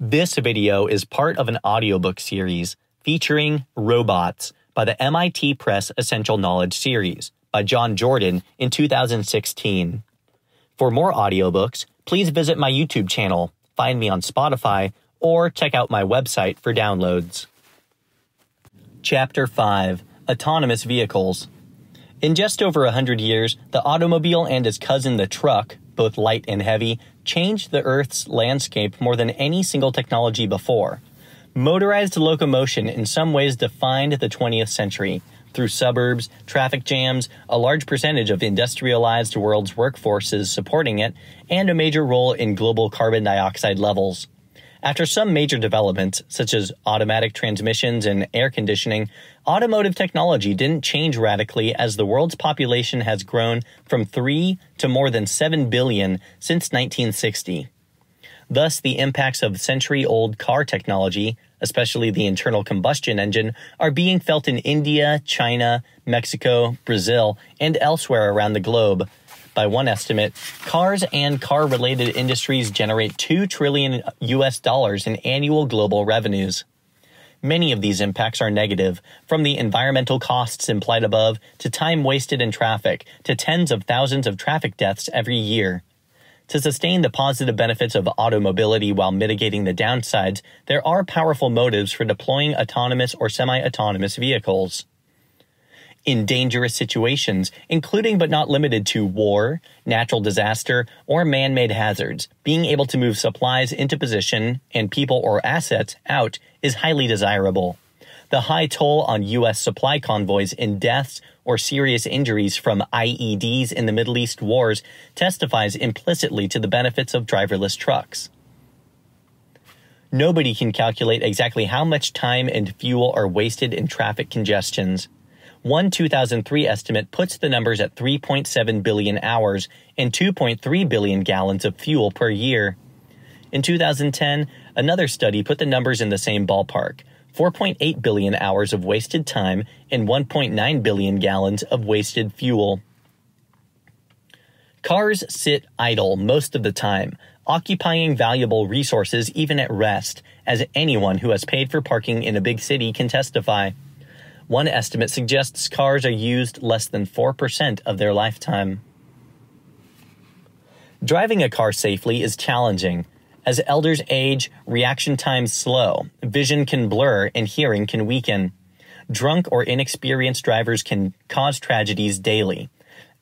This video is part of an audiobook series featuring Robots by the MIT Press Essential Knowledge series by John Jordan in 2016. For more audiobooks, please visit my YouTube channel, find me on Spotify, or check out my website for downloads. Chapter 5 Autonomous Vehicles In just over a hundred years, the automobile and its cousin the truck, both light and heavy, changed the Earth's landscape more than any single technology before. Motorized locomotion in some ways defined the 20th century. Through suburbs, traffic jams, a large percentage of industrialized world's workforces supporting it, and a major role in global carbon dioxide levels. After some major developments, such as automatic transmissions and air conditioning, automotive technology didn't change radically as the world's population has grown from 3 to more than 7 billion since 1960. Thus, the impacts of century old car technology, especially the internal combustion engine, are being felt in India, China, Mexico, Brazil, and elsewhere around the globe, by one estimate, cars and car related industries generate 2 trillion US dollars in annual global revenues. Many of these impacts are negative, from the environmental costs implied above to time wasted in traffic to tens of thousands of traffic deaths every year. To sustain the positive benefits of automobility while mitigating the downsides, there are powerful motives for deploying autonomous or semi autonomous vehicles in dangerous situations, including but not limited to war, natural disaster, or man made hazards. Being able to move supplies into position and people or assets out is highly desirable. The high toll on U.S. supply convoys in deaths or serious injuries from IEDs in the Middle East wars testifies implicitly to the benefits of driverless trucks. Nobody can calculate exactly how much time and fuel are wasted in traffic congestions. One 2003 estimate puts the numbers at 3.7 billion hours and 2.3 billion gallons of fuel per year. In 2010, another study put the numbers in the same ballpark 4.8 billion hours of wasted time and 1.9 billion gallons of wasted fuel. Cars sit idle most of the time, occupying valuable resources even at rest, as anyone who has paid for parking in a big city can testify. One estimate suggests cars are used less than 4% of their lifetime. Driving a car safely is challenging. As elders age, reaction times slow, vision can blur, and hearing can weaken. Drunk or inexperienced drivers can cause tragedies daily.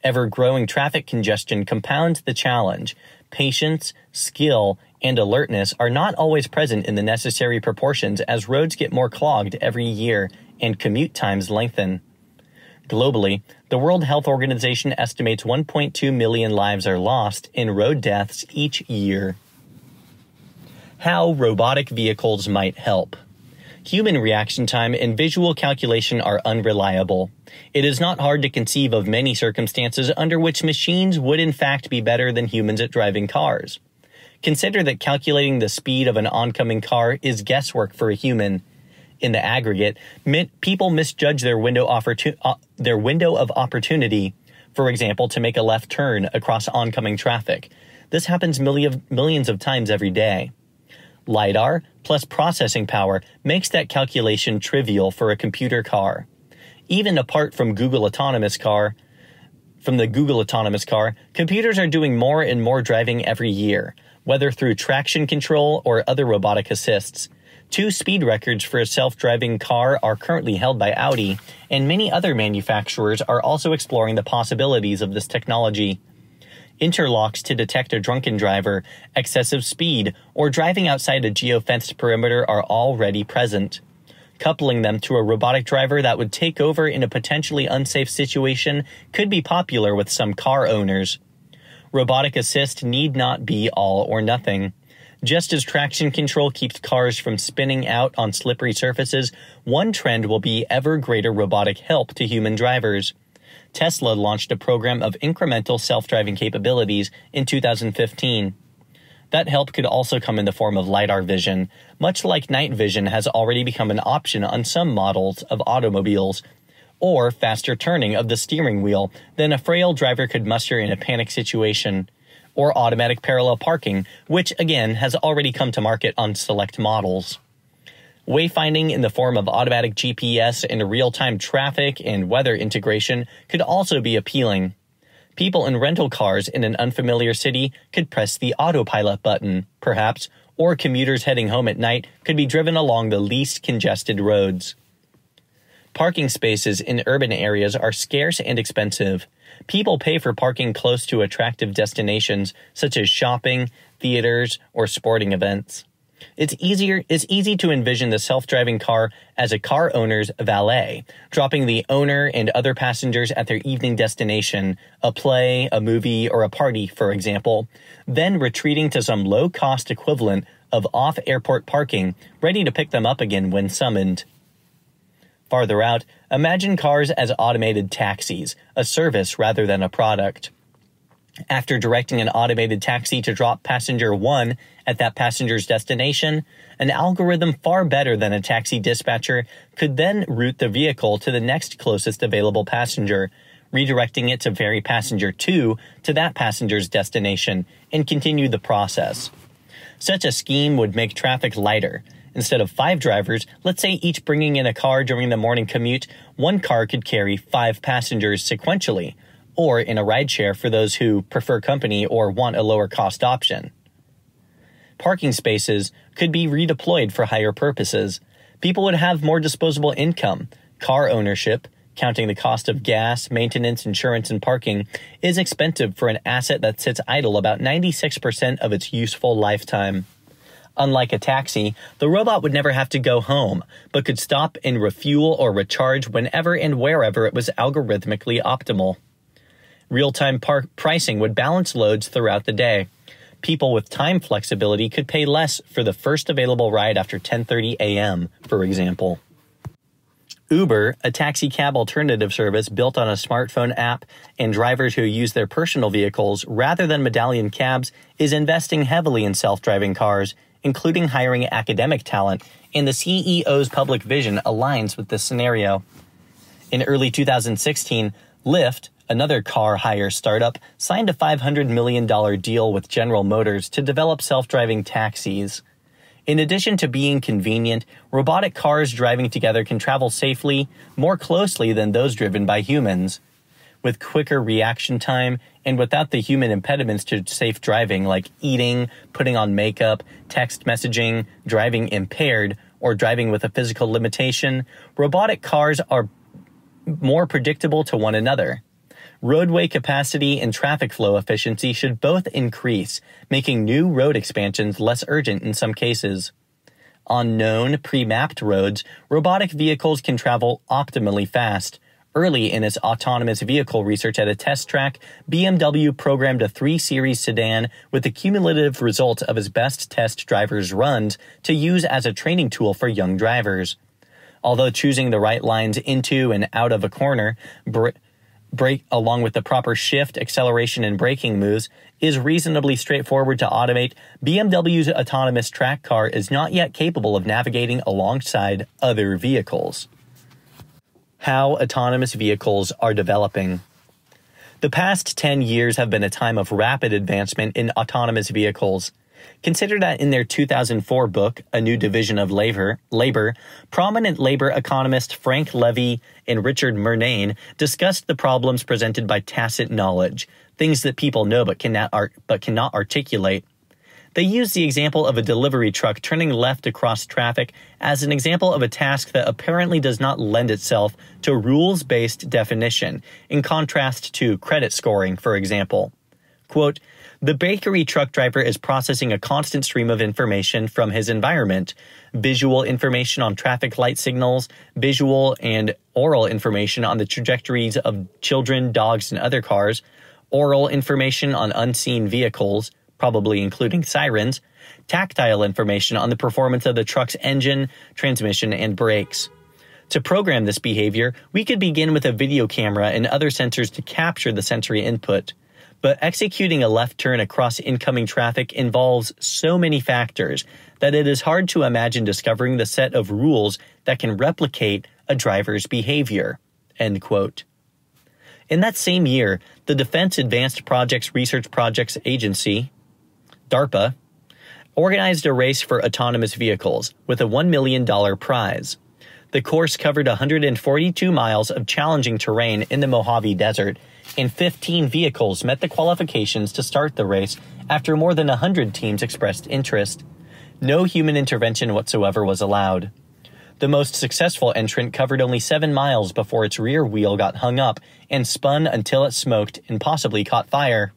Ever growing traffic congestion compounds the challenge. Patience, skill, and alertness are not always present in the necessary proportions as roads get more clogged every year and commute times lengthen. Globally, the World Health Organization estimates 1.2 million lives are lost in road deaths each year. How robotic vehicles might help. Human reaction time and visual calculation are unreliable. It is not hard to conceive of many circumstances under which machines would in fact be better than humans at driving cars. Consider that calculating the speed of an oncoming car is guesswork for a human in the aggregate, people misjudge their window, opportu- uh, their window of opportunity, for example, to make a left turn across oncoming traffic. This happens million, millions of times every day. LiDAR plus processing power makes that calculation trivial for a computer car. Even apart from Google Autonomous Car, from the Google Autonomous Car, computers are doing more and more driving every year, whether through traction control or other robotic assists. Two speed records for a self driving car are currently held by Audi, and many other manufacturers are also exploring the possibilities of this technology. Interlocks to detect a drunken driver, excessive speed, or driving outside a geofenced perimeter are already present. Coupling them to a robotic driver that would take over in a potentially unsafe situation could be popular with some car owners. Robotic assist need not be all or nothing. Just as traction control keeps cars from spinning out on slippery surfaces, one trend will be ever greater robotic help to human drivers. Tesla launched a program of incremental self driving capabilities in 2015. That help could also come in the form of LiDAR vision, much like night vision has already become an option on some models of automobiles, or faster turning of the steering wheel than a frail driver could muster in a panic situation or automatic parallel parking, which again has already come to market on select models. Wayfinding in the form of automatic GPS and real time traffic and weather integration could also be appealing. People in rental cars in an unfamiliar city could press the autopilot button, perhaps, or commuters heading home at night could be driven along the least congested roads. Parking spaces in urban areas are scarce and expensive. People pay for parking close to attractive destinations such as shopping, theaters, or sporting events. It's easier it's easy to envision the self-driving car as a car owner's valet, dropping the owner and other passengers at their evening destination, a play, a movie, or a party, for example, then retreating to some low-cost equivalent of off-airport parking, ready to pick them up again when summoned. Farther out, imagine cars as automated taxis, a service rather than a product. After directing an automated taxi to drop passenger 1 at that passenger's destination, an algorithm far better than a taxi dispatcher could then route the vehicle to the next closest available passenger, redirecting it to ferry passenger 2 to that passenger's destination, and continue the process. Such a scheme would make traffic lighter. Instead of five drivers, let's say each bringing in a car during the morning commute, one car could carry five passengers sequentially, or in a rideshare for those who prefer company or want a lower cost option parking spaces could be redeployed for higher purposes. People would have more disposable income. Car ownership, counting the cost of gas, maintenance, insurance, and parking, is expensive for an asset that sits idle about 96% of its useful lifetime. Unlike a taxi, the robot would never have to go home, but could stop and refuel or recharge whenever and wherever it was algorithmically optimal. Real time par- pricing would balance loads throughout the day people with time flexibility could pay less for the first available ride after 10:30 a.m., for example. Uber, a taxi cab alternative service built on a smartphone app and drivers who use their personal vehicles rather than medallion cabs, is investing heavily in self-driving cars, including hiring academic talent, and the CEO's public vision aligns with this scenario. In early 2016, Lyft, another car hire startup, signed a $500 million deal with General Motors to develop self driving taxis. In addition to being convenient, robotic cars driving together can travel safely, more closely than those driven by humans. With quicker reaction time and without the human impediments to safe driving like eating, putting on makeup, text messaging, driving impaired, or driving with a physical limitation, robotic cars are more predictable to one another roadway capacity and traffic flow efficiency should both increase, making new road expansions less urgent in some cases. On known, pre-mapped roads, robotic vehicles can travel optimally fast. Early in its autonomous vehicle research at a test track, BMW programmed a 3 Series sedan with the cumulative results of its best test drivers' runs to use as a training tool for young drivers. Although choosing the right lines into and out of a corner, brake along with the proper shift, acceleration, and braking moves is reasonably straightforward to automate, BMW's autonomous track car is not yet capable of navigating alongside other vehicles. How autonomous vehicles are developing. The past 10 years have been a time of rapid advancement in autonomous vehicles. Consider that in their 2004 book, A New Division of Labor, Labor prominent labor economist Frank Levy and Richard Murnane discussed the problems presented by tacit knowledge, things that people know but cannot, art, but cannot articulate. They used the example of a delivery truck turning left across traffic as an example of a task that apparently does not lend itself to rules based definition, in contrast to credit scoring, for example. Quote, the bakery truck driver is processing a constant stream of information from his environment visual information on traffic light signals, visual and oral information on the trajectories of children, dogs, and other cars, oral information on unseen vehicles, probably including sirens, tactile information on the performance of the truck's engine, transmission, and brakes. To program this behavior, we could begin with a video camera and other sensors to capture the sensory input. But executing a left turn across incoming traffic involves so many factors that it is hard to imagine discovering the set of rules that can replicate a driver's behavior. End quote. In that same year, the Defense Advanced Projects Research Projects Agency, DARPA, organized a race for autonomous vehicles with a $1 million prize. The course covered 142 miles of challenging terrain in the Mojave Desert, and 15 vehicles met the qualifications to start the race after more than 100 teams expressed interest. No human intervention whatsoever was allowed. The most successful entrant covered only seven miles before its rear wheel got hung up and spun until it smoked and possibly caught fire.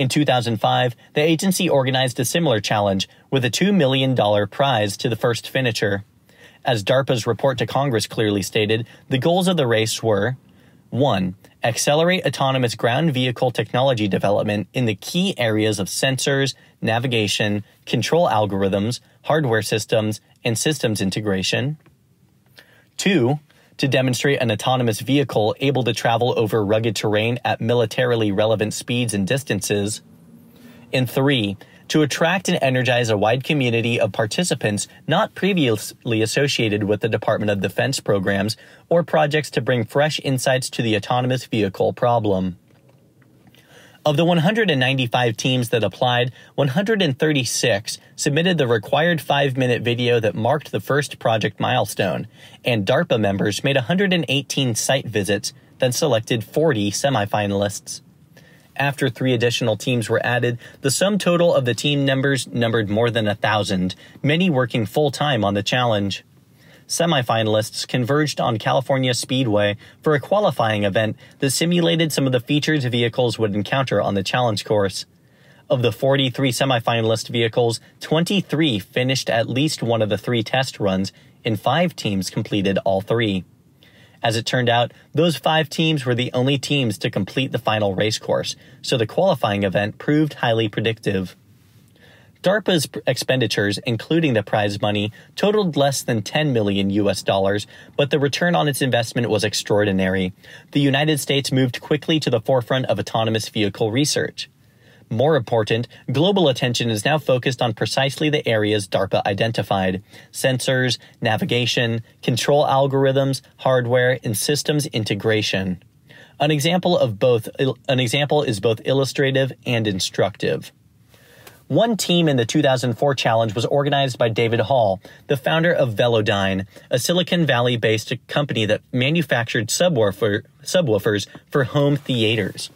In 2005, the agency organized a similar challenge with a $2 million prize to the first finisher. As DARPA's report to Congress clearly stated, the goals of the race were 1. Accelerate autonomous ground vehicle technology development in the key areas of sensors, navigation, control algorithms, hardware systems, and systems integration. 2. To demonstrate an autonomous vehicle able to travel over rugged terrain at militarily relevant speeds and distances. And 3 to attract and energize a wide community of participants not previously associated with the Department of Defense programs or projects to bring fresh insights to the autonomous vehicle problem. Of the 195 teams that applied, 136 submitted the required five minute video that marked the first project milestone, and DARPA members made 118 site visits, then selected 40 semifinalists after three additional teams were added, the sum total of the team numbers numbered more than a thousand, many working full time on the challenge. Semifinalists converged on California Speedway for a qualifying event that simulated some of the features vehicles would encounter on the challenge course. Of the 43 semifinalist vehicles, 23 finished at least one of the three test runs, and five teams completed all three. As it turned out, those five teams were the only teams to complete the final race course, so the qualifying event proved highly predictive. DARPA's expenditures, including the prize money, totaled less than 10 million US dollars, but the return on its investment was extraordinary. The United States moved quickly to the forefront of autonomous vehicle research. More important, global attention is now focused on precisely the areas DARPA identified sensors, navigation, control algorithms, hardware, and systems integration. An example of both an example is both illustrative and instructive. One team in the 2004 challenge was organized by David Hall, the founder of Velodyne, a Silicon Valley based company that manufactured subwoofer, subwoofers for home theaters.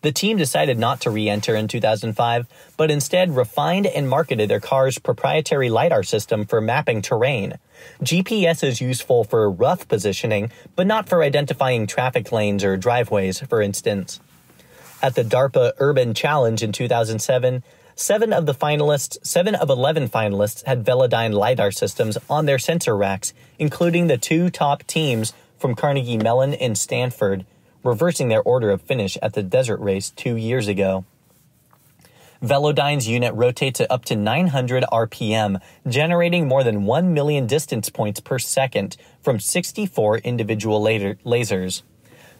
The team decided not to re enter in 2005, but instead refined and marketed their car's proprietary LiDAR system for mapping terrain. GPS is useful for rough positioning, but not for identifying traffic lanes or driveways, for instance. At the DARPA Urban Challenge in 2007, seven of the finalists, seven of 11 finalists had Velodyne LiDAR systems on their sensor racks, including the two top teams from Carnegie Mellon and Stanford reversing their order of finish at the desert race two years ago. Velodyne's unit rotates at up to 900 RPM, generating more than 1 million distance points per second from 64 individual lasers.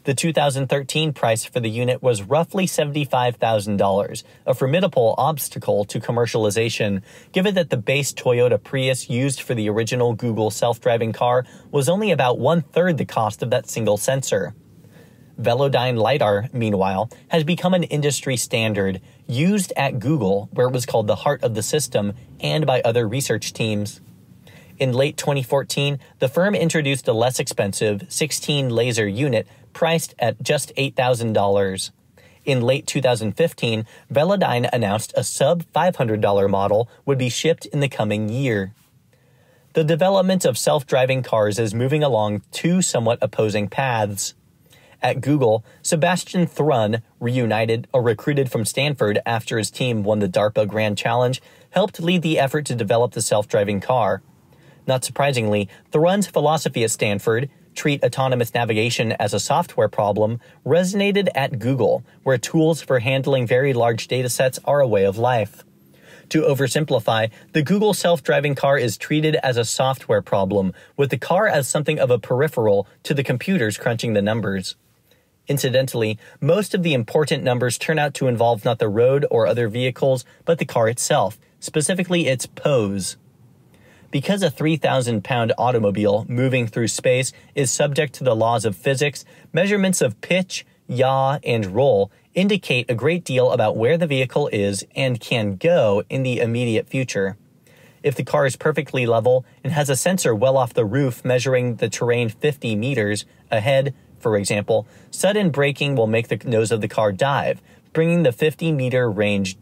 The 2013 price for the unit was roughly $75,000, a formidable obstacle to commercialization, given that the base Toyota Prius used for the original Google self driving car was only about one third the cost of that single sensor. Velodyne LiDAR, meanwhile, has become an industry standard, used at Google, where it was called the heart of the system, and by other research teams. In late 2014, the firm introduced a less expensive 16 laser unit priced at just $8,000. In late 2015, Velodyne announced a sub $500 model would be shipped in the coming year. The development of self driving cars is moving along two somewhat opposing paths. At Google, Sebastian Thrun, reunited or recruited from Stanford after his team won the DARPA Grand Challenge, helped lead the effort to develop the self-driving car. Not surprisingly, Thrun's philosophy at Stanford, treat autonomous navigation as a software problem, resonated at Google, where tools for handling very large datasets are a way of life. To oversimplify, the Google self driving car is treated as a software problem, with the car as something of a peripheral to the computers crunching the numbers. Incidentally, most of the important numbers turn out to involve not the road or other vehicles, but the car itself, specifically its pose. Because a 3,000 pound automobile moving through space is subject to the laws of physics, measurements of pitch, yaw, and roll indicate a great deal about where the vehicle is and can go in the immediate future. If the car is perfectly level and has a sensor well off the roof measuring the terrain 50 meters ahead, for example, sudden braking will make the nose of the car dive, bringing the 50 meter range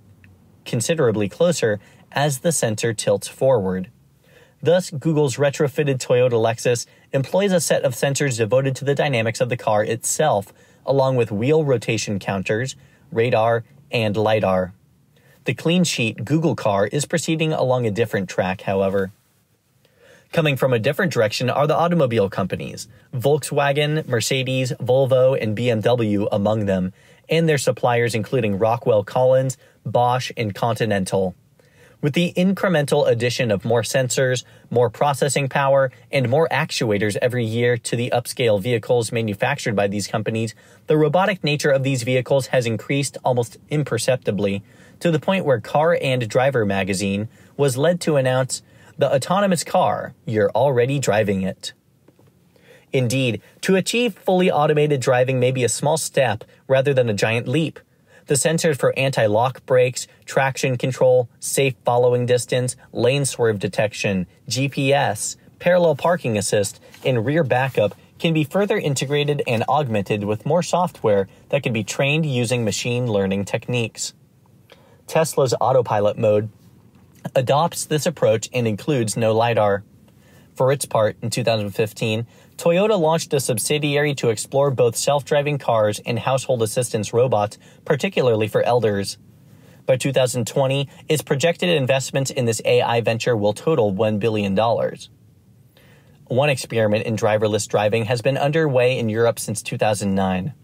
considerably closer as the sensor tilts forward. Thus, Google's retrofitted Toyota Lexus employs a set of sensors devoted to the dynamics of the car itself, along with wheel rotation counters, radar, and LiDAR. The clean sheet Google car is proceeding along a different track, however. Coming from a different direction are the automobile companies, Volkswagen, Mercedes, Volvo, and BMW among them, and their suppliers including Rockwell Collins, Bosch, and Continental. With the incremental addition of more sensors, more processing power, and more actuators every year to the upscale vehicles manufactured by these companies, the robotic nature of these vehicles has increased almost imperceptibly to the point where Car and Driver magazine was led to announce the autonomous car, you're already driving it. Indeed, to achieve fully automated driving may be a small step rather than a giant leap. The sensors for anti lock brakes, traction control, safe following distance, lane swerve detection, GPS, parallel parking assist, and rear backup can be further integrated and augmented with more software that can be trained using machine learning techniques. Tesla's autopilot mode adopts this approach and includes no LiDAR. For its part, in 2015, Toyota launched a subsidiary to explore both self driving cars and household assistance robots, particularly for elders. By 2020, its projected investments in this AI venture will total $1 billion. One experiment in driverless driving has been underway in Europe since 2009.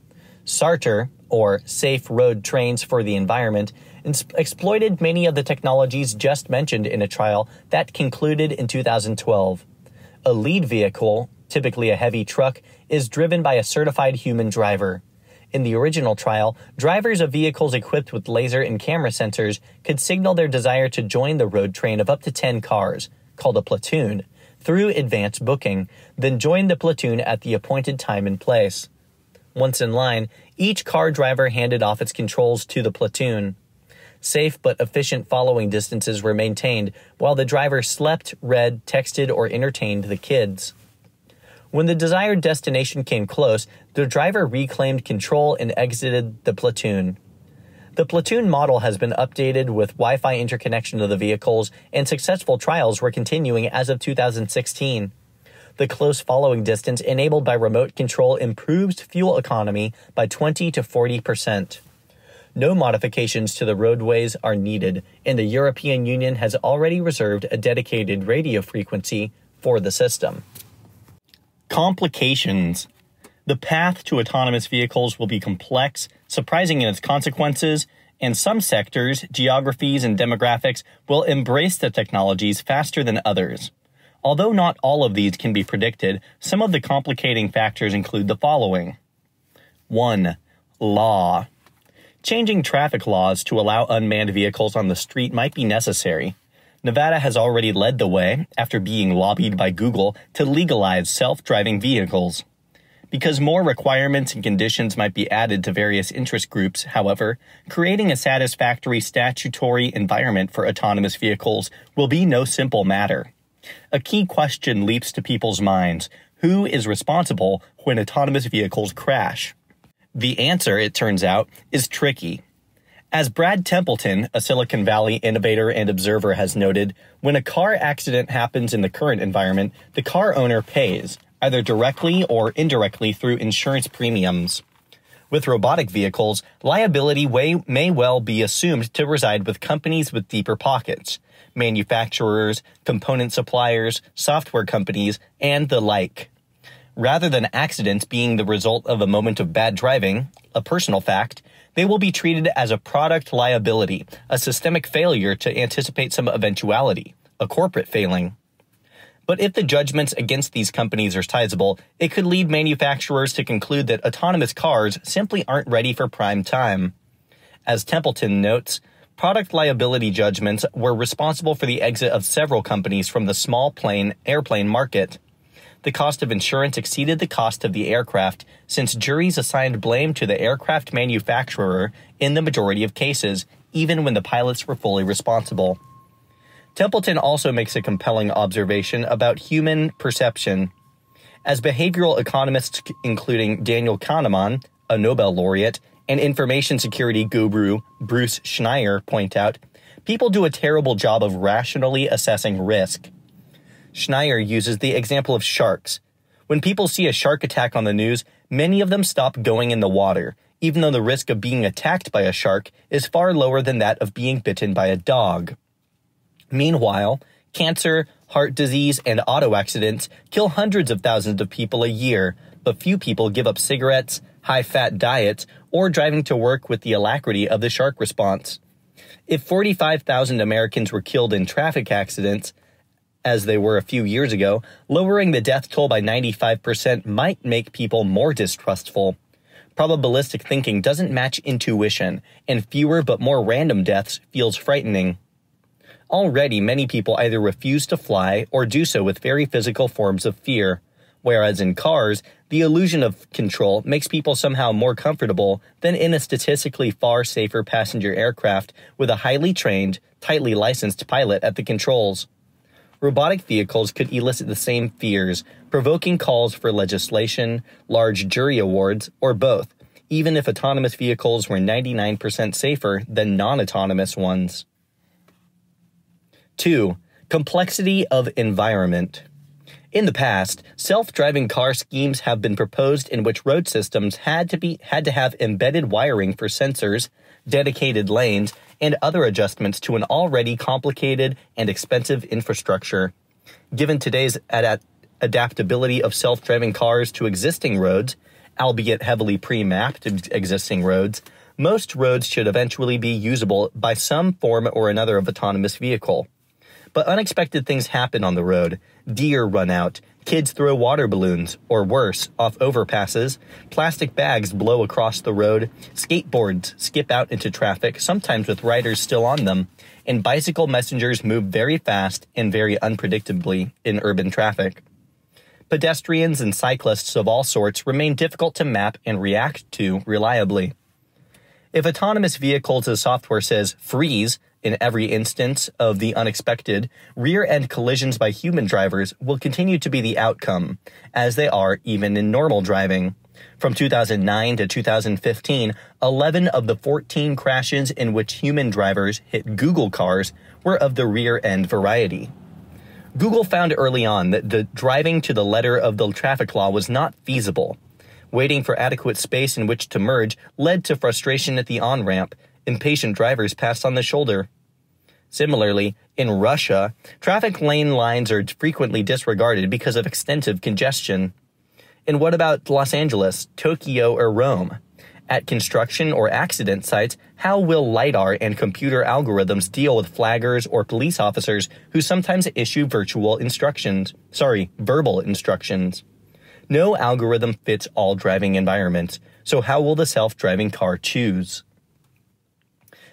SARTRE, or Safe Road Trains for the Environment, exploited many of the technologies just mentioned in a trial that concluded in 2012. A lead vehicle, typically a heavy truck, is driven by a certified human driver. In the original trial, drivers of vehicles equipped with laser and camera sensors could signal their desire to join the road train of up to 10 cars, called a platoon, through advance booking, then join the platoon at the appointed time and place. Once in line, each car driver handed off its controls to the platoon. Safe but efficient following distances were maintained while the driver slept, read, texted, or entertained the kids. When the desired destination came close, the driver reclaimed control and exited the platoon. The platoon model has been updated with Wi Fi interconnection of the vehicles, and successful trials were continuing as of 2016. The close following distance enabled by remote control improves fuel economy by 20 to 40 percent. No modifications to the roadways are needed, and the European Union has already reserved a dedicated radio frequency for the system. Complications. The path to autonomous vehicles will be complex, surprising in its consequences, and some sectors, geographies, and demographics will embrace the technologies faster than others. Although not all of these can be predicted, some of the complicating factors include the following 1. Law. Changing traffic laws to allow unmanned vehicles on the street might be necessary. Nevada has already led the way, after being lobbied by Google, to legalize self driving vehicles. Because more requirements and conditions might be added to various interest groups, however, creating a satisfactory statutory environment for autonomous vehicles will be no simple matter. A key question leaps to people's minds who is responsible when autonomous vehicles crash? The answer, it turns out, is tricky. As Brad Templeton, a Silicon Valley innovator and observer, has noted, when a car accident happens in the current environment, the car owner pays, either directly or indirectly through insurance premiums. With robotic vehicles, liability may well be assumed to reside with companies with deeper pockets, manufacturers, component suppliers, software companies, and the like. Rather than accidents being the result of a moment of bad driving, a personal fact, they will be treated as a product liability, a systemic failure to anticipate some eventuality, a corporate failing. But if the judgments against these companies are sizable, it could lead manufacturers to conclude that autonomous cars simply aren't ready for prime time. As Templeton notes, Product liability judgments were responsible for the exit of several companies from the small plane airplane market. The cost of insurance exceeded the cost of the aircraft, since juries assigned blame to the aircraft manufacturer in the majority of cases, even when the pilots were fully responsible. Templeton also makes a compelling observation about human perception. As behavioral economists, including Daniel Kahneman, a Nobel laureate, and information security guru Bruce Schneier point out, people do a terrible job of rationally assessing risk. Schneier uses the example of sharks. When people see a shark attack on the news, many of them stop going in the water, even though the risk of being attacked by a shark is far lower than that of being bitten by a dog. Meanwhile, cancer, heart disease, and auto accidents kill hundreds of thousands of people a year, but few people give up cigarettes, high fat diets, or driving to work with the alacrity of the shark response. If 45,000 Americans were killed in traffic accidents, as they were a few years ago, lowering the death toll by 95% might make people more distrustful. Probabilistic thinking doesn't match intuition, and fewer but more random deaths feels frightening. Already, many people either refuse to fly or do so with very physical forms of fear. Whereas in cars, the illusion of control makes people somehow more comfortable than in a statistically far safer passenger aircraft with a highly trained, tightly licensed pilot at the controls. Robotic vehicles could elicit the same fears, provoking calls for legislation, large jury awards, or both, even if autonomous vehicles were 99% safer than non autonomous ones. 2. Complexity of environment. In the past, self-driving car schemes have been proposed in which road systems had to be had to have embedded wiring for sensors, dedicated lanes, and other adjustments to an already complicated and expensive infrastructure. Given today's ad- adaptability of self-driving cars to existing roads, albeit heavily pre-mapped existing roads, most roads should eventually be usable by some form or another of autonomous vehicle. But unexpected things happen on the road. Deer run out, kids throw water balloons, or worse, off overpasses, plastic bags blow across the road, skateboards skip out into traffic, sometimes with riders still on them, and bicycle messengers move very fast and very unpredictably in urban traffic. Pedestrians and cyclists of all sorts remain difficult to map and react to reliably. If autonomous vehicles as software says freeze, in every instance of the unexpected, rear end collisions by human drivers will continue to be the outcome, as they are even in normal driving. From 2009 to 2015, 11 of the 14 crashes in which human drivers hit Google cars were of the rear end variety. Google found early on that the driving to the letter of the traffic law was not feasible. Waiting for adequate space in which to merge led to frustration at the on ramp impatient drivers passed on the shoulder. Similarly, in Russia, traffic lane lines are frequently disregarded because of extensive congestion. And what about Los Angeles, Tokyo, or Rome? At construction or accident sites, how will LiDAR and computer algorithms deal with flaggers or police officers who sometimes issue virtual instructions? Sorry, verbal instructions. No algorithm fits all driving environments, so how will the self-driving car choose?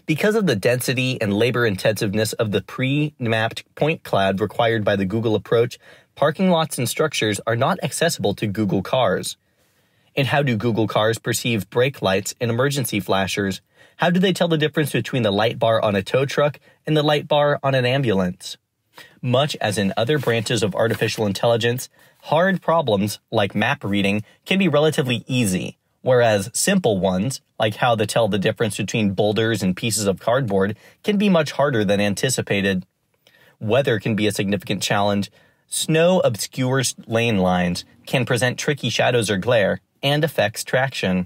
Because of the density and labor intensiveness of the pre-mapped point cloud required by the Google approach, parking lots and structures are not accessible to Google cars. And how do Google cars perceive brake lights and emergency flashers? How do they tell the difference between the light bar on a tow truck and the light bar on an ambulance? Much as in other branches of artificial intelligence, hard problems like map reading can be relatively easy, whereas simple ones, like how to tell the difference between boulders and pieces of cardboard, can be much harder than anticipated. Weather can be a significant challenge. Snow obscures lane lines, can present tricky shadows or glare, and affects traction.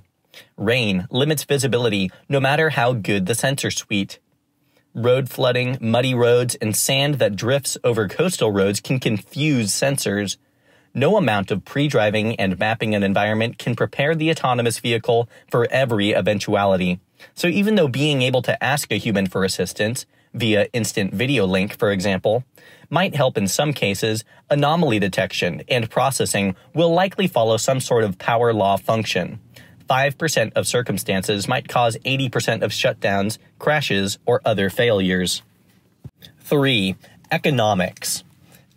Rain limits visibility no matter how good the sensor suite. Road flooding, muddy roads, and sand that drifts over coastal roads can confuse sensors. No amount of pre-driving and mapping an environment can prepare the autonomous vehicle for every eventuality. So even though being able to ask a human for assistance, via instant video link, for example, might help in some cases, anomaly detection and processing will likely follow some sort of power law function. 5% of circumstances might cause 80% of shutdowns, crashes, or other failures. 3. Economics.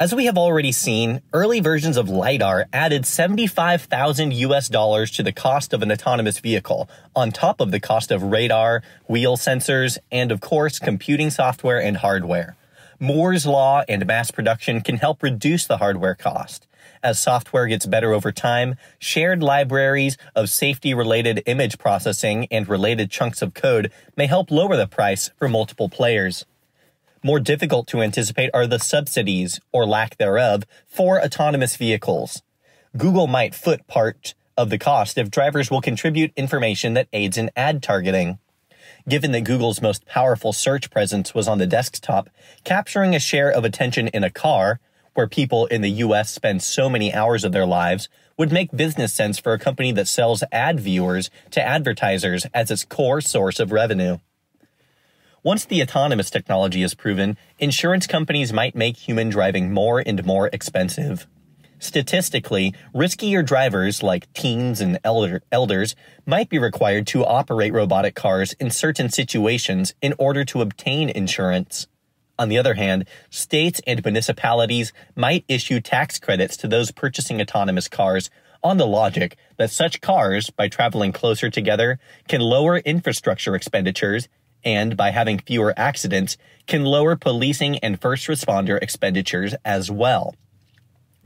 As we have already seen, early versions of LiDAR added 75,000 US dollars to the cost of an autonomous vehicle, on top of the cost of radar, wheel sensors, and of course, computing software and hardware. Moore's Law and mass production can help reduce the hardware cost. As software gets better over time, shared libraries of safety related image processing and related chunks of code may help lower the price for multiple players. More difficult to anticipate are the subsidies, or lack thereof, for autonomous vehicles. Google might foot part of the cost if drivers will contribute information that aids in ad targeting. Given that Google's most powerful search presence was on the desktop, capturing a share of attention in a car, where people in the US spend so many hours of their lives, would make business sense for a company that sells ad viewers to advertisers as its core source of revenue. Once the autonomous technology is proven, insurance companies might make human driving more and more expensive. Statistically, riskier drivers like teens and elder, elders might be required to operate robotic cars in certain situations in order to obtain insurance. On the other hand, states and municipalities might issue tax credits to those purchasing autonomous cars on the logic that such cars, by traveling closer together, can lower infrastructure expenditures and by having fewer accidents can lower policing and first responder expenditures as well.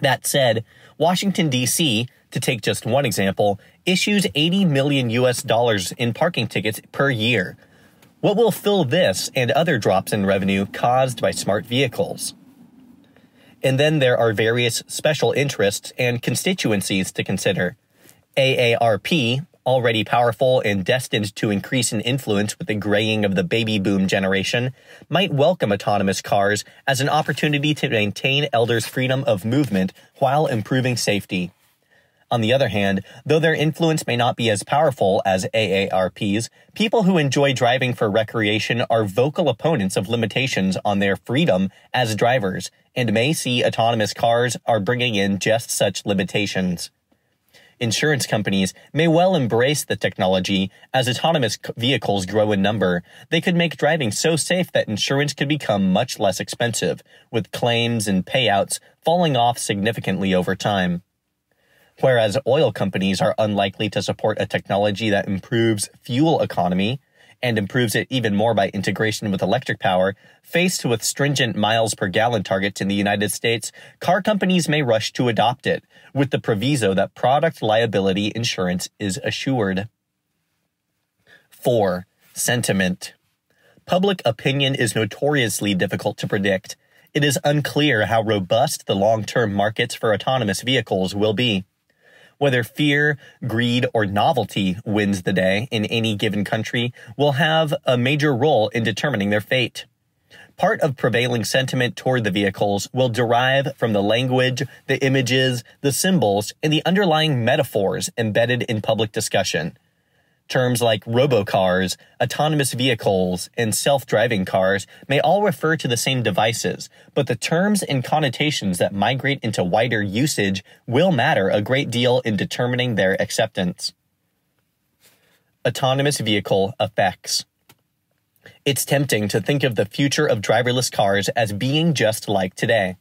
That said, Washington DC, to take just one example, issues 80 million US dollars in parking tickets per year. What will fill this and other drops in revenue caused by smart vehicles? And then there are various special interests and constituencies to consider. AARP, already powerful and destined to increase in influence with the graying of the baby boom generation, might welcome autonomous cars as an opportunity to maintain elders' freedom of movement while improving safety. On the other hand, though their influence may not be as powerful as AARP's, people who enjoy driving for recreation are vocal opponents of limitations on their freedom as drivers and may see autonomous cars are bringing in just such limitations insurance companies may well embrace the technology as autonomous vehicles grow in number. They could make driving so safe that insurance could become much less expensive, with claims and payouts falling off significantly over time. Whereas oil companies are unlikely to support a technology that improves fuel economy, and improves it even more by integration with electric power, faced with stringent miles per gallon targets in the United States, car companies may rush to adopt it, with the proviso that product liability insurance is assured. 4. Sentiment. Public opinion is notoriously difficult to predict. It is unclear how robust the long term markets for autonomous vehicles will be. Whether fear, greed, or novelty wins the day in any given country will have a major role in determining their fate. Part of prevailing sentiment toward the vehicles will derive from the language, the images, the symbols, and the underlying metaphors embedded in public discussion. Terms like robocars, autonomous vehicles, and self-driving cars may all refer to the same devices, but the terms and connotations that migrate into wider usage will matter a great deal in determining their acceptance. Autonomous vehicle effects. It's tempting to think of the future of driverless cars as being just like today.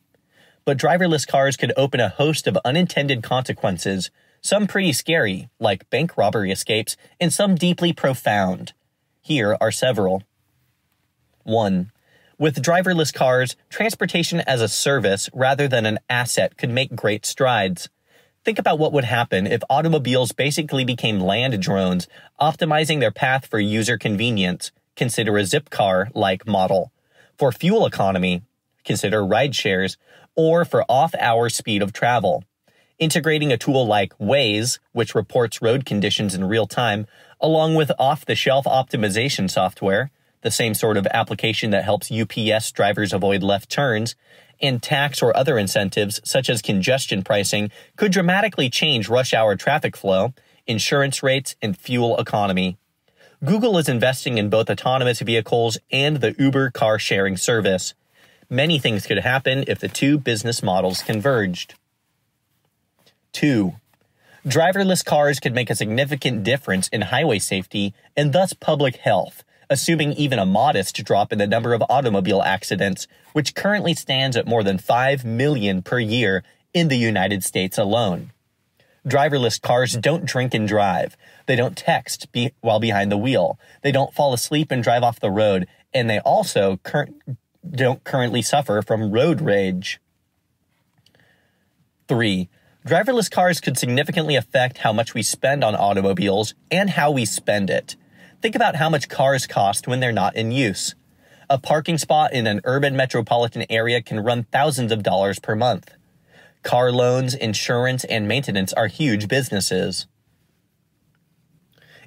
But driverless cars could open a host of unintended consequences some pretty scary, like bank robbery escapes, and some deeply profound. Here are several. 1. With driverless cars, transportation as a service rather than an asset could make great strides. Think about what would happen if automobiles basically became land drones, optimizing their path for user convenience. Consider a Zipcar like model. For fuel economy, consider ride shares, or for off hour speed of travel. Integrating a tool like Waze, which reports road conditions in real time, along with off the shelf optimization software, the same sort of application that helps UPS drivers avoid left turns, and tax or other incentives such as congestion pricing could dramatically change rush hour traffic flow, insurance rates, and fuel economy. Google is investing in both autonomous vehicles and the Uber car sharing service. Many things could happen if the two business models converged. 2. Driverless cars could make a significant difference in highway safety and thus public health, assuming even a modest drop in the number of automobile accidents, which currently stands at more than 5 million per year in the United States alone. Driverless cars don't drink and drive. They don't text be- while behind the wheel. They don't fall asleep and drive off the road. And they also cur- don't currently suffer from road rage. 3. Driverless cars could significantly affect how much we spend on automobiles and how we spend it. Think about how much cars cost when they're not in use. A parking spot in an urban metropolitan area can run thousands of dollars per month. Car loans, insurance, and maintenance are huge businesses.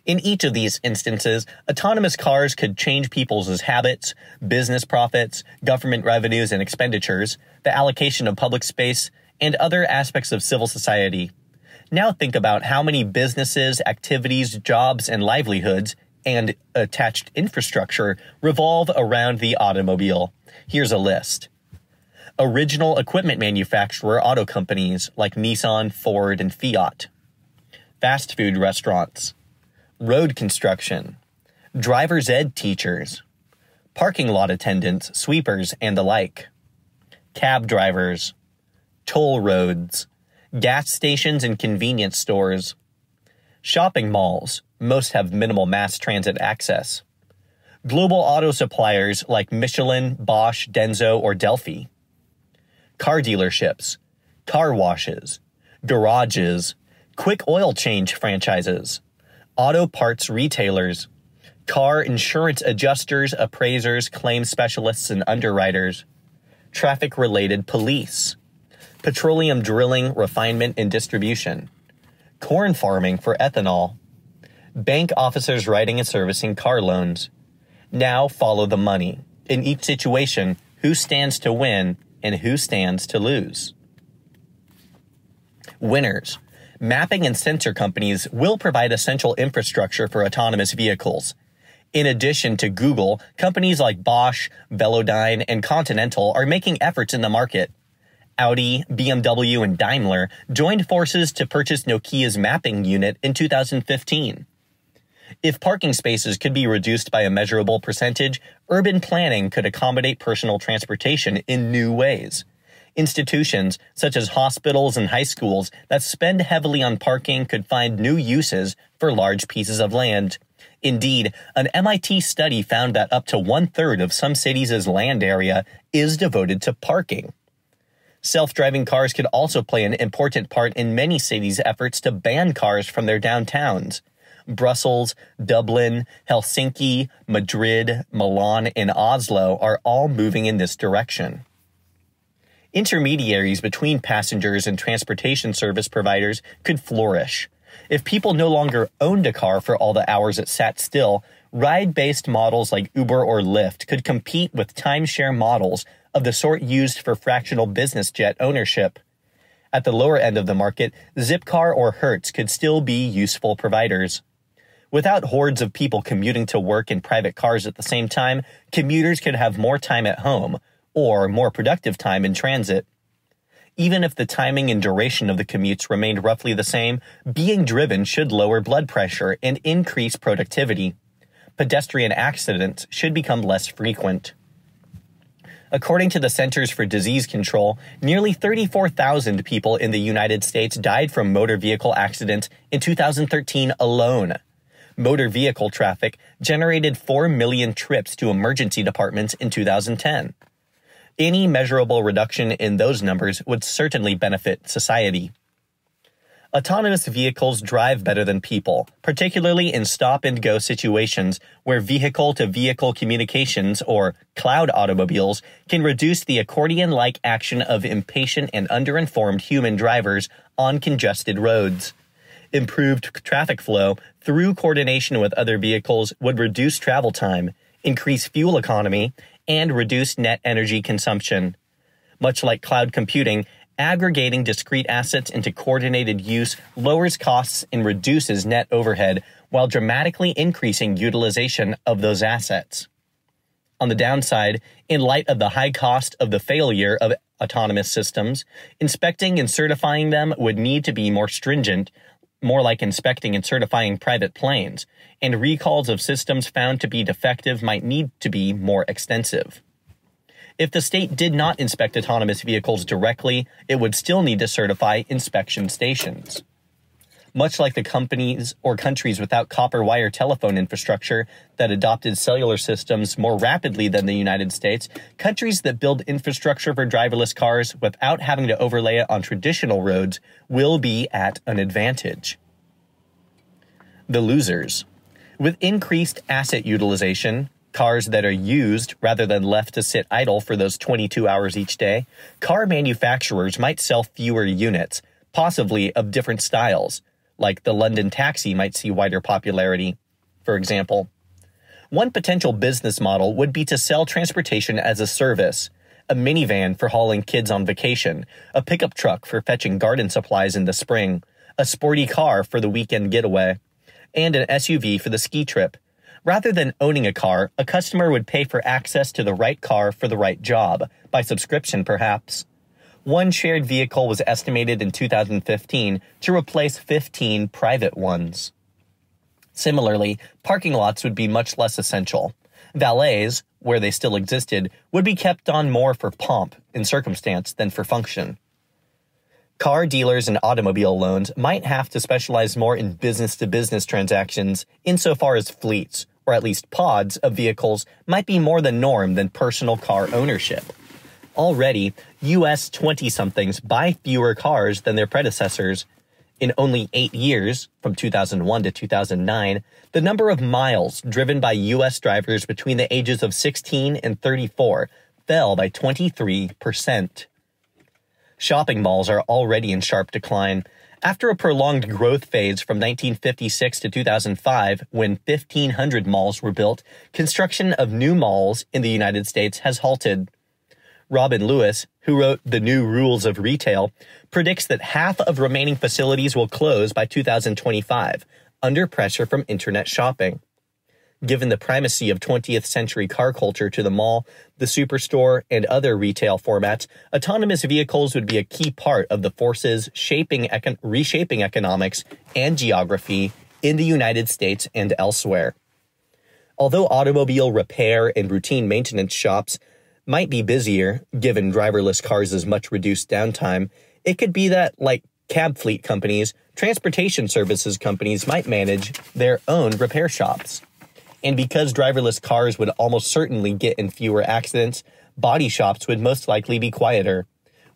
In each of these instances, autonomous cars could change people's habits, business profits, government revenues and expenditures, the allocation of public space, and other aspects of civil society. Now think about how many businesses, activities, jobs, and livelihoods and attached infrastructure revolve around the automobile. Here's a list. Original equipment manufacturer auto companies like Nissan, Ford, and Fiat. Fast food restaurants. Road construction. Driver's ed teachers. Parking lot attendants, sweepers, and the like. Cab drivers. Toll roads. Gas stations and convenience stores. Shopping malls, most have minimal mass transit access. Global auto suppliers like Michelin, Bosch, Denso, or Delphi. Car dealerships, car washes, garages, quick oil change franchises, auto parts retailers, car insurance adjusters, appraisers, claim specialists, and underwriters, traffic related police, petroleum drilling, refinement, and distribution, corn farming for ethanol, bank officers writing and servicing car loans. Now follow the money. In each situation, who stands to win and who stands to lose? Winners. Mapping and sensor companies will provide essential infrastructure for autonomous vehicles. In addition to Google, companies like Bosch, Velodyne, and Continental are making efforts in the market. Audi, BMW, and Daimler joined forces to purchase Nokia's mapping unit in 2015. If parking spaces could be reduced by a measurable percentage, urban planning could accommodate personal transportation in new ways. Institutions, such as hospitals and high schools, that spend heavily on parking could find new uses for large pieces of land. Indeed, an MIT study found that up to one third of some cities' land area is devoted to parking. Self driving cars could also play an important part in many cities' efforts to ban cars from their downtowns. Brussels, Dublin, Helsinki, Madrid, Milan, and Oslo are all moving in this direction. Intermediaries between passengers and transportation service providers could flourish. If people no longer owned a car for all the hours it sat still, ride based models like Uber or Lyft could compete with timeshare models of the sort used for fractional business jet ownership. At the lower end of the market, Zipcar or Hertz could still be useful providers. Without hordes of people commuting to work in private cars at the same time, commuters could have more time at home, or more productive time in transit. Even if the timing and duration of the commutes remained roughly the same, being driven should lower blood pressure and increase productivity. Pedestrian accidents should become less frequent. According to the Centers for Disease Control, nearly 34,000 people in the United States died from motor vehicle accidents in 2013 alone motor vehicle traffic generated 4 million trips to emergency departments in 2010. Any measurable reduction in those numbers would certainly benefit society. Autonomous vehicles drive better than people, particularly in stop and go situations where vehicle to vehicle communications or cloud automobiles can reduce the accordion like action of impatient and underinformed human drivers on congested roads improved traffic flow through coordination with other vehicles would reduce travel time, increase fuel economy, and reduce net energy consumption. Much like cloud computing, aggregating discrete assets into coordinated use lowers costs and reduces net overhead while dramatically increasing utilization of those assets. On the downside, in light of the high cost of the failure of autonomous systems, inspecting and certifying them would need to be more stringent more like inspecting and certifying private planes, and recalls of systems found to be defective might need to be more extensive. If the state did not inspect autonomous vehicles directly, it would still need to certify inspection stations. Much like the companies or countries without copper wire telephone infrastructure that adopted cellular systems more rapidly than the United States, countries that build infrastructure for driverless cars without having to overlay it on traditional roads will be at an advantage. The losers. With increased asset utilization, cars that are used rather than left to sit idle for those 22 hours each day, car manufacturers might sell fewer units, possibly of different styles, like the London taxi might see wider popularity. For example, one potential business model would be to sell transportation as a service, a minivan for hauling kids on vacation, a pickup truck for fetching garden supplies in the spring, a sporty car for the weekend getaway, and an SUV for the ski trip Rather than owning a car, a customer would pay for access to the right car for the right job, by subscription perhaps. One shared vehicle was estimated in 2015 to replace 15 private ones. Similarly, parking lots would be much less essential. Valets, where they still existed, would be kept on more for pomp and circumstance than for function. Car dealers and automobile loans might have to specialize more in business to business transactions insofar as fleets, or at least pods, of vehicles might be more the norm than personal car ownership. Already, US 20 somethings buy fewer cars than their predecessors. In only eight years, from 2001 to 2009, the number of miles driven by US drivers between the ages of 16 and 34 fell by 23%. Shopping malls are already in sharp decline. After a prolonged growth phase from 1956 to 2005, when 1,500 malls were built, construction of new malls in the United States has halted. Robin Lewis, who wrote The New Rules of Retail, predicts that half of remaining facilities will close by 2025, under pressure from internet shopping. Given the primacy of 20th century car culture to the mall, the superstore, and other retail formats, autonomous vehicles would be a key part of the forces shaping econ- reshaping economics and geography in the United States and elsewhere. Although automobile repair and routine maintenance shops might be busier, given driverless cars' much reduced downtime, it could be that, like cab fleet companies, transportation services companies might manage their own repair shops. And because driverless cars would almost certainly get in fewer accidents, body shops would most likely be quieter.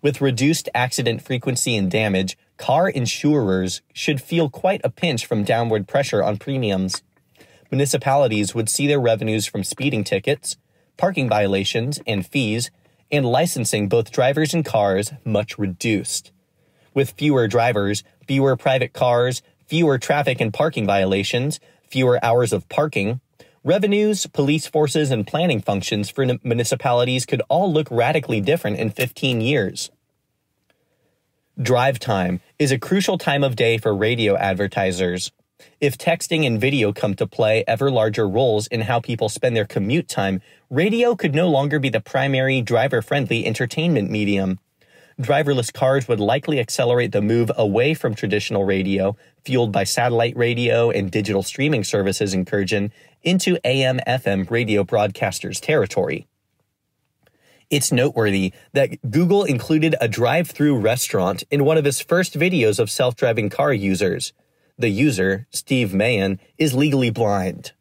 With reduced accident frequency and damage, car insurers should feel quite a pinch from downward pressure on premiums. Municipalities would see their revenues from speeding tickets, parking violations, and fees, and licensing both drivers and cars much reduced. With fewer drivers, fewer private cars, fewer traffic and parking violations, fewer hours of parking, Revenues, police forces, and planning functions for municipalities could all look radically different in 15 years. Drive time is a crucial time of day for radio advertisers. If texting and video come to play ever larger roles in how people spend their commute time, radio could no longer be the primary driver friendly entertainment medium. Driverless cars would likely accelerate the move away from traditional radio, fueled by satellite radio and digital streaming services incursion, into AM FM radio broadcasters territory. It's noteworthy that Google included a drive through restaurant in one of its first videos of self driving car users. The user, Steve Mahan, is legally blind.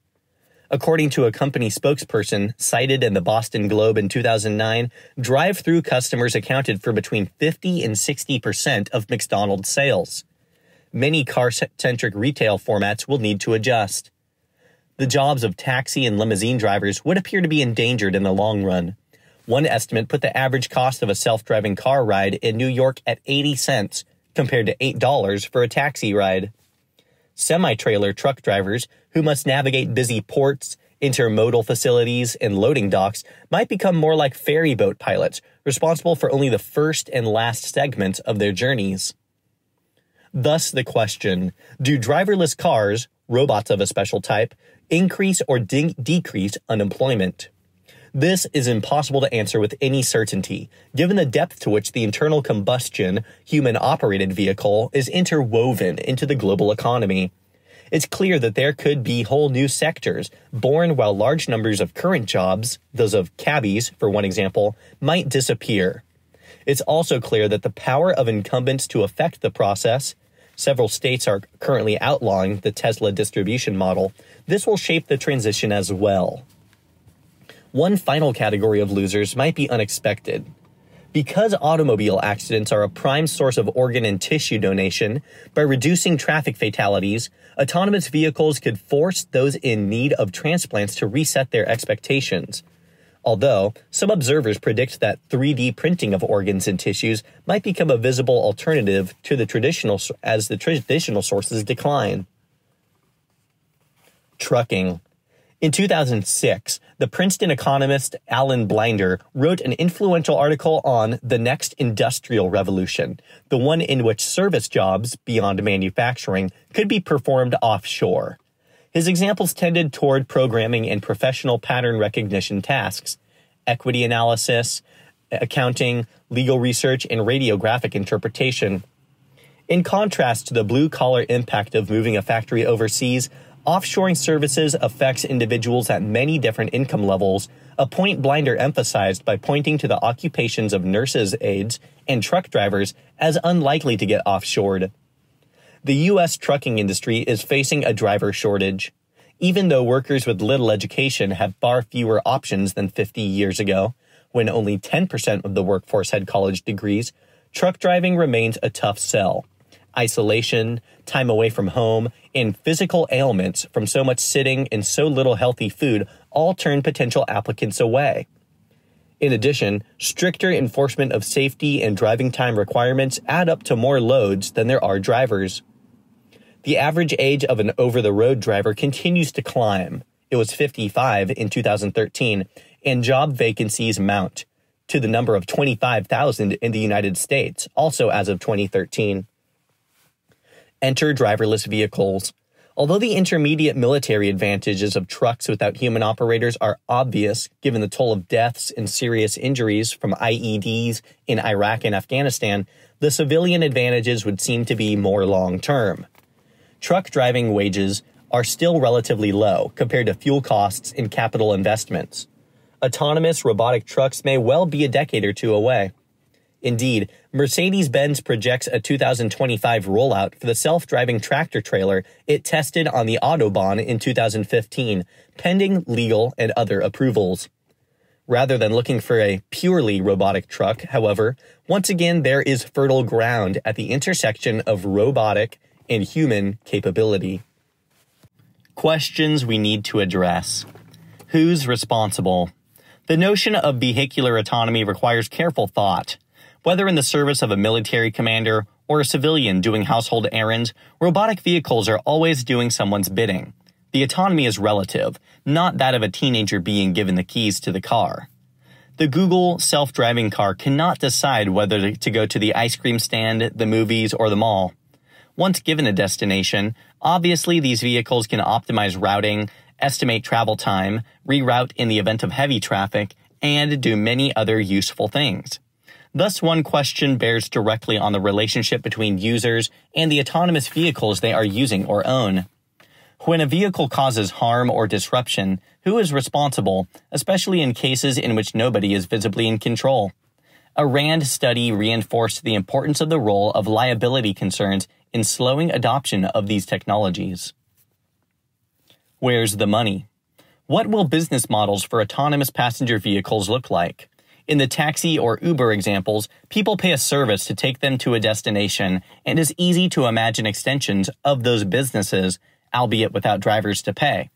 According to a company spokesperson cited in the Boston Globe in 2009, drive through customers accounted for between 50 and 60% of McDonald's sales. Many car centric retail formats will need to adjust the jobs of taxi and limousine drivers would appear to be endangered in the long run. One estimate put the average cost of a self driving car ride in New York at 80 cents, compared to $8 for a taxi ride. Semi trailer truck drivers, who must navigate busy ports, intermodal facilities, and loading docks, might become more like ferry boat pilots, responsible for only the first and last segments of their journeys. Thus, the question Do driverless cars, robots of a special type, increase or de- decrease unemployment? This is impossible to answer with any certainty, given the depth to which the internal combustion, human operated vehicle is interwoven into the global economy. It's clear that there could be whole new sectors born while large numbers of current jobs, those of cabbies, for one example, might disappear. It's also clear that the power of incumbents to affect the process, several states are currently outlawing the Tesla distribution model, this will shape the transition as well. One final category of losers might be unexpected. Because automobile accidents are a prime source of organ and tissue donation, by reducing traffic fatalities, autonomous vehicles could force those in need of transplants to reset their expectations. Although, some observers predict that 3D printing of organs and tissues might become a visible alternative to the traditional as the traditional sources decline. Trucking. In 2006, the Princeton economist Alan Blinder wrote an influential article on the next industrial revolution, the one in which service jobs, beyond manufacturing, could be performed offshore. His examples tended toward programming and professional pattern recognition tasks, equity analysis, accounting, legal research, and radiographic interpretation. In contrast to the blue collar impact of moving a factory overseas, offshoring services affects individuals at many different income levels, a point Blinder emphasized by pointing to the occupations of nurses' aides and truck drivers as unlikely to get offshored the U.S. trucking industry is facing a driver shortage. Even though workers with little education have far fewer options than 50 years ago, when only 10% of the workforce had college degrees, truck driving remains a tough sell. Isolation, time away from home, and physical ailments from so much sitting and so little healthy food all turn potential applicants away. In addition, stricter enforcement of safety and driving time requirements add up to more loads than there are drivers. The average age of an over the road driver continues to climb. It was 55 in 2013, and job vacancies mount to the number of 25,000 in the United States, also as of 2013. Enter driverless vehicles. Although the intermediate military advantages of trucks without human operators are obvious, given the toll of deaths and serious injuries from IEDs in Iraq and Afghanistan, the civilian advantages would seem to be more long term truck driving wages are still relatively low compared to fuel costs and capital investments. Autonomous robotic trucks may well be a decade or two away. Indeed, Mercedes Benz projects a 2025 rollout for the self driving tractor trailer it tested on the Autobahn in 2015, pending legal and other approvals. Rather than looking for a purely robotic truck, however, once again there is fertile ground at the intersection of robotic and human capability. Questions we need to address. Who's responsible? The notion of vehicular autonomy requires careful thought. Whether in the service of a military commander or a civilian doing household errands, robotic vehicles are always doing someone's bidding. The autonomy is relative, not that of a teenager being given the keys to the car. The Google self driving car cannot decide whether to go to the ice cream stand, the movies, or the mall. Once given a destination, obviously these vehicles can optimize routing, estimate travel time, reroute in the event of heavy traffic, and do many other useful things. Thus, one question bears directly on the relationship between users and the autonomous vehicles they are using or own. When a vehicle causes harm or disruption, who is responsible, especially in cases in which nobody is visibly in control? A RAND study reinforced the importance of the role of liability concerns in slowing adoption of these technologies. Where's the money? What will business models for autonomous passenger vehicles look like? In the taxi or Uber examples, people pay a service to take them to a destination, and it's easy to imagine extensions of those businesses, albeit without drivers to pay.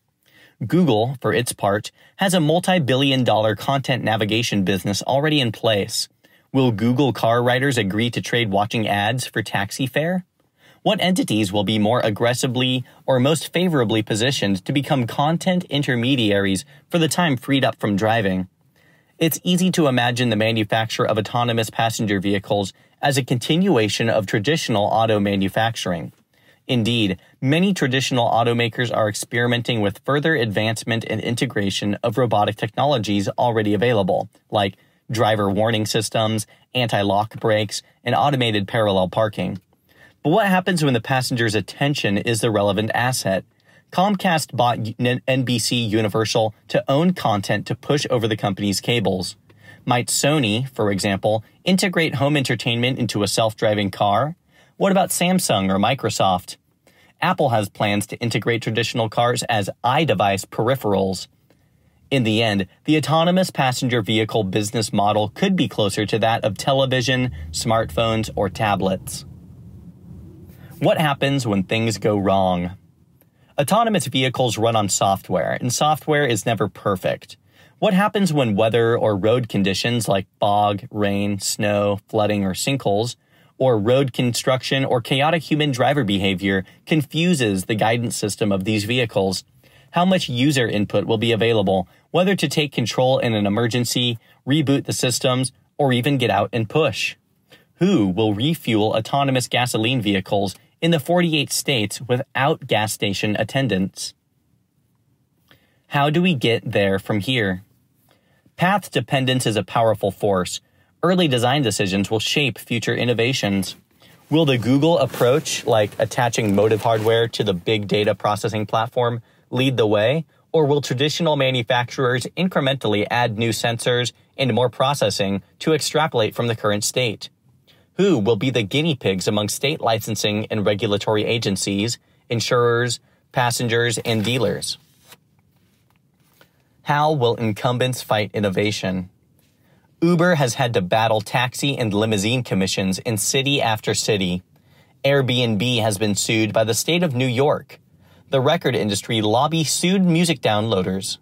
Google, for its part, has a multi billion dollar content navigation business already in place. Will Google car riders agree to trade watching ads for taxi fare? What entities will be more aggressively or most favorably positioned to become content intermediaries for the time freed up from driving? It's easy to imagine the manufacture of autonomous passenger vehicles as a continuation of traditional auto manufacturing. Indeed, many traditional automakers are experimenting with further advancement and integration of robotic technologies already available, like driver warning systems, anti lock brakes, and automated parallel parking. But what happens when the passenger's attention is the relevant asset? Comcast bought NBC Universal to own content to push over the company's cables. Might Sony, for example, integrate home entertainment into a self driving car? What about Samsung or Microsoft? Apple has plans to integrate traditional cars as iDevice peripherals. In the end, the autonomous passenger vehicle business model could be closer to that of television, smartphones, or tablets. What happens when things go wrong? Autonomous vehicles run on software, and software is never perfect. What happens when weather or road conditions like fog, rain, snow, flooding, or sinkholes or road construction or chaotic human driver behavior confuses the guidance system of these vehicles. How much user input will be available, whether to take control in an emergency, reboot the systems, or even get out and push? Who will refuel autonomous gasoline vehicles in the 48 states without gas station attendants? How do we get there from here? Path dependence is a powerful force, early design decisions will shape future innovations. Will the Google approach, like attaching motive hardware to the big data processing platform, lead the way? Or will traditional manufacturers incrementally add new sensors and more processing to extrapolate from the current state? Who will be the guinea pigs among state licensing and regulatory agencies, insurers, passengers, and dealers? How will incumbents fight innovation? Uber has had to battle taxi and limousine commissions in city after city. Airbnb has been sued by the state of New York. The record industry lobby sued music downloaders.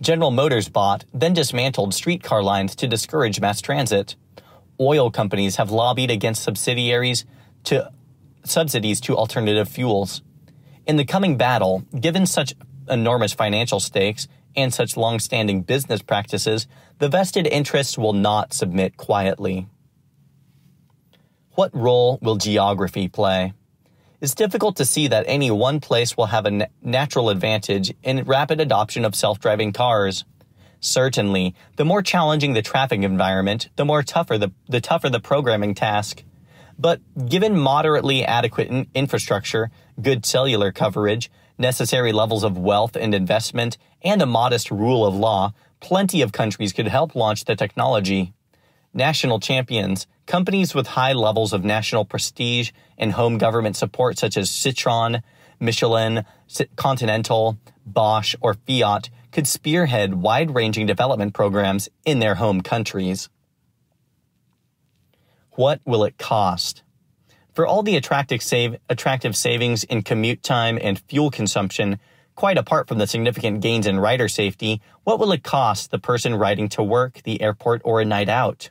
General Motors bought, then dismantled streetcar lines to discourage mass transit. Oil companies have lobbied against subsidiaries to subsidies to alternative fuels. In the coming battle, given such enormous financial stakes, and such long-standing business practices, the vested interests will not submit quietly. What role will geography play? It's difficult to see that any one place will have a natural advantage in rapid adoption of self-driving cars. Certainly, the more challenging the traffic environment, the more tougher the, the tougher the programming task. But given moderately adequate in- infrastructure, good cellular coverage, necessary levels of wealth and investment, and a modest rule of law, plenty of countries could help launch the technology. National champions, companies with high levels of national prestige and home government support, such as Citroën, Michelin, Continental, Bosch, or Fiat, could spearhead wide ranging development programs in their home countries. What will it cost? For all the attractive, save, attractive savings in commute time and fuel consumption, quite apart from the significant gains in rider safety, what will it cost the person riding to work, the airport, or a night out?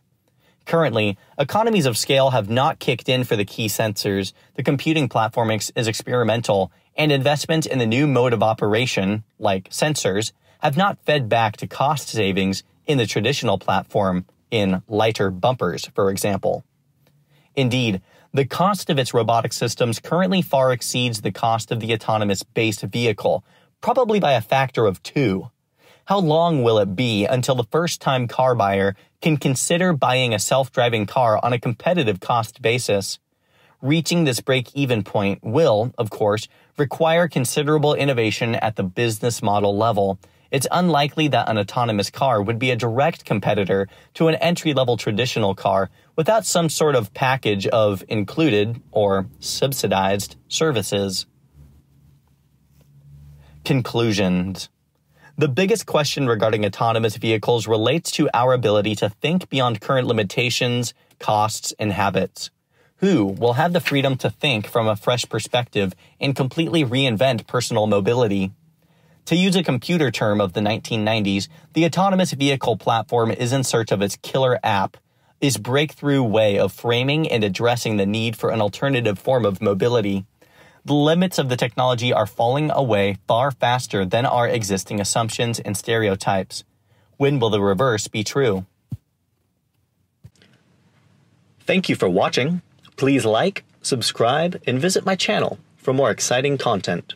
Currently, economies of scale have not kicked in for the key sensors, the computing platform is experimental, and investment in the new mode of operation, like sensors, have not fed back to cost savings in the traditional platform, in lighter bumpers, for example. Indeed, the cost of its robotic systems currently far exceeds the cost of the autonomous based vehicle, probably by a factor of two. How long will it be until the first time car buyer can consider buying a self driving car on a competitive cost basis? Reaching this break even point will, of course, require considerable innovation at the business model level. It's unlikely that an autonomous car would be a direct competitor to an entry level traditional car without some sort of package of included or subsidized services. Conclusions. The biggest question regarding autonomous vehicles relates to our ability to think beyond current limitations, costs, and habits. Who will have the freedom to think from a fresh perspective and completely reinvent personal mobility? To use a computer term of the 1990s, the autonomous vehicle platform is in search of its killer app, its breakthrough way of framing and addressing the need for an alternative form of mobility the limits of the technology are falling away far faster than our existing assumptions and stereotypes. When will the reverse be true? Thank you for watching. Please like, subscribe, and visit my channel for more exciting content.